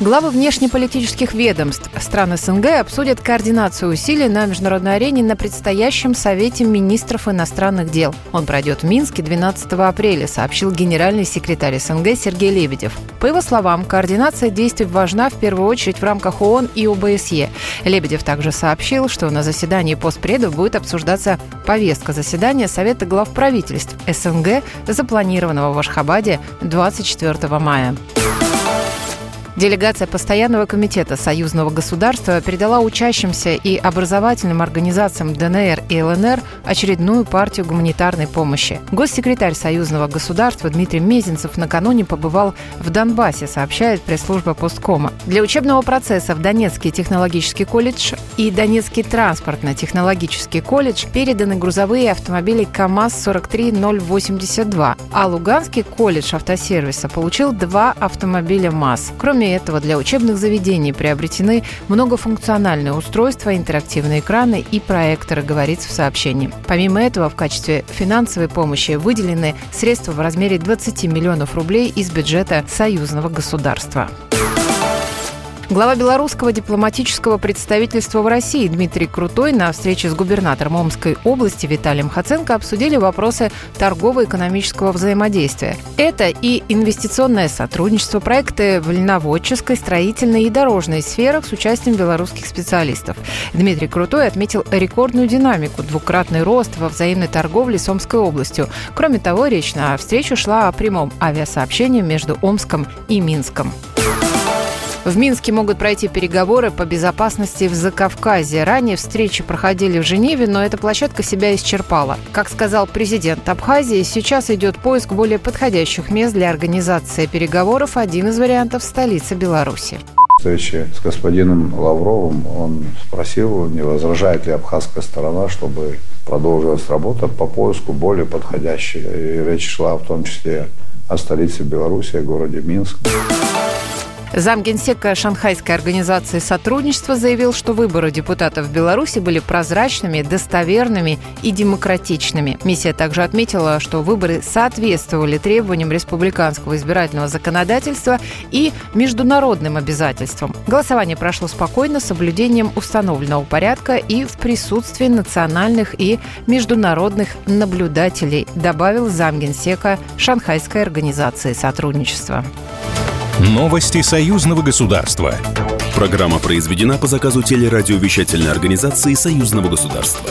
Главы внешнеполитических ведомств стран СНГ обсудят координацию усилий на международной арене на предстоящем Совете министров иностранных дел. Он пройдет в Минске 12 апреля, сообщил генеральный секретарь СНГ Сергей Лебедев. По его словам, координация действий важна в первую очередь в рамках ООН и ОБСЕ. Лебедев также сообщил, что на заседании постпредов будет обсуждаться повестка заседания Совета глав правительств СНГ, запланированного в Ашхабаде 24 мая. Делегация Постоянного комитета союзного государства передала учащимся и образовательным организациям ДНР и ЛНР очередную партию гуманитарной помощи. Госсекретарь союзного государства Дмитрий Мезенцев накануне побывал в Донбассе, сообщает пресс-служба Посткома. Для учебного процесса в Донецкий технологический колледж и Донецкий транспортно-технологический колледж переданы грузовые автомобили КАМАЗ-43082, а Луганский колледж автосервиса получил два автомобиля МАЗ. Кроме Этого, для учебных заведений приобретены многофункциональные устройства, интерактивные экраны и проекторы, говорится в сообщении. Помимо этого, в качестве финансовой помощи выделены средства в размере 20 миллионов рублей из бюджета союзного государства. Глава белорусского дипломатического представительства в России Дмитрий Крутой на встрече с губернатором Омской области Виталием Хаценко обсудили вопросы торгово-экономического взаимодействия. Это и инвестиционное сотрудничество, проекты в льноводческой, строительной и дорожной сферах с участием белорусских специалистов. Дмитрий Крутой отметил рекордную динамику, двукратный рост во взаимной торговле с Омской областью. Кроме того, речь на встречу шла о прямом авиасообщении между Омском и Минском. В Минске могут пройти переговоры по безопасности в Закавказье. Ранее встречи проходили в Женеве, но эта площадка себя исчерпала. Как сказал президент Абхазии, сейчас идет поиск более подходящих мест для организации переговоров. Один из вариантов – столица Беларуси встрече с господином Лавровым он спросил, не возражает ли абхазская сторона, чтобы продолжилась работа по поиску более подходящей. И речь шла в том числе о столице Беларуси, о городе Минск. Замгенсека Шанхайской организации сотрудничества заявил, что выборы депутатов в Беларуси были прозрачными, достоверными и демократичными. Миссия также отметила, что выборы соответствовали требованиям республиканского избирательного законодательства и международным обязательствам. Голосование прошло спокойно, с соблюдением установленного порядка и в присутствии национальных и международных наблюдателей, добавил замгенсека Шанхайской организации сотрудничества. Новости союзного государства. Программа произведена по заказу телерадиовещательной организации союзного государства.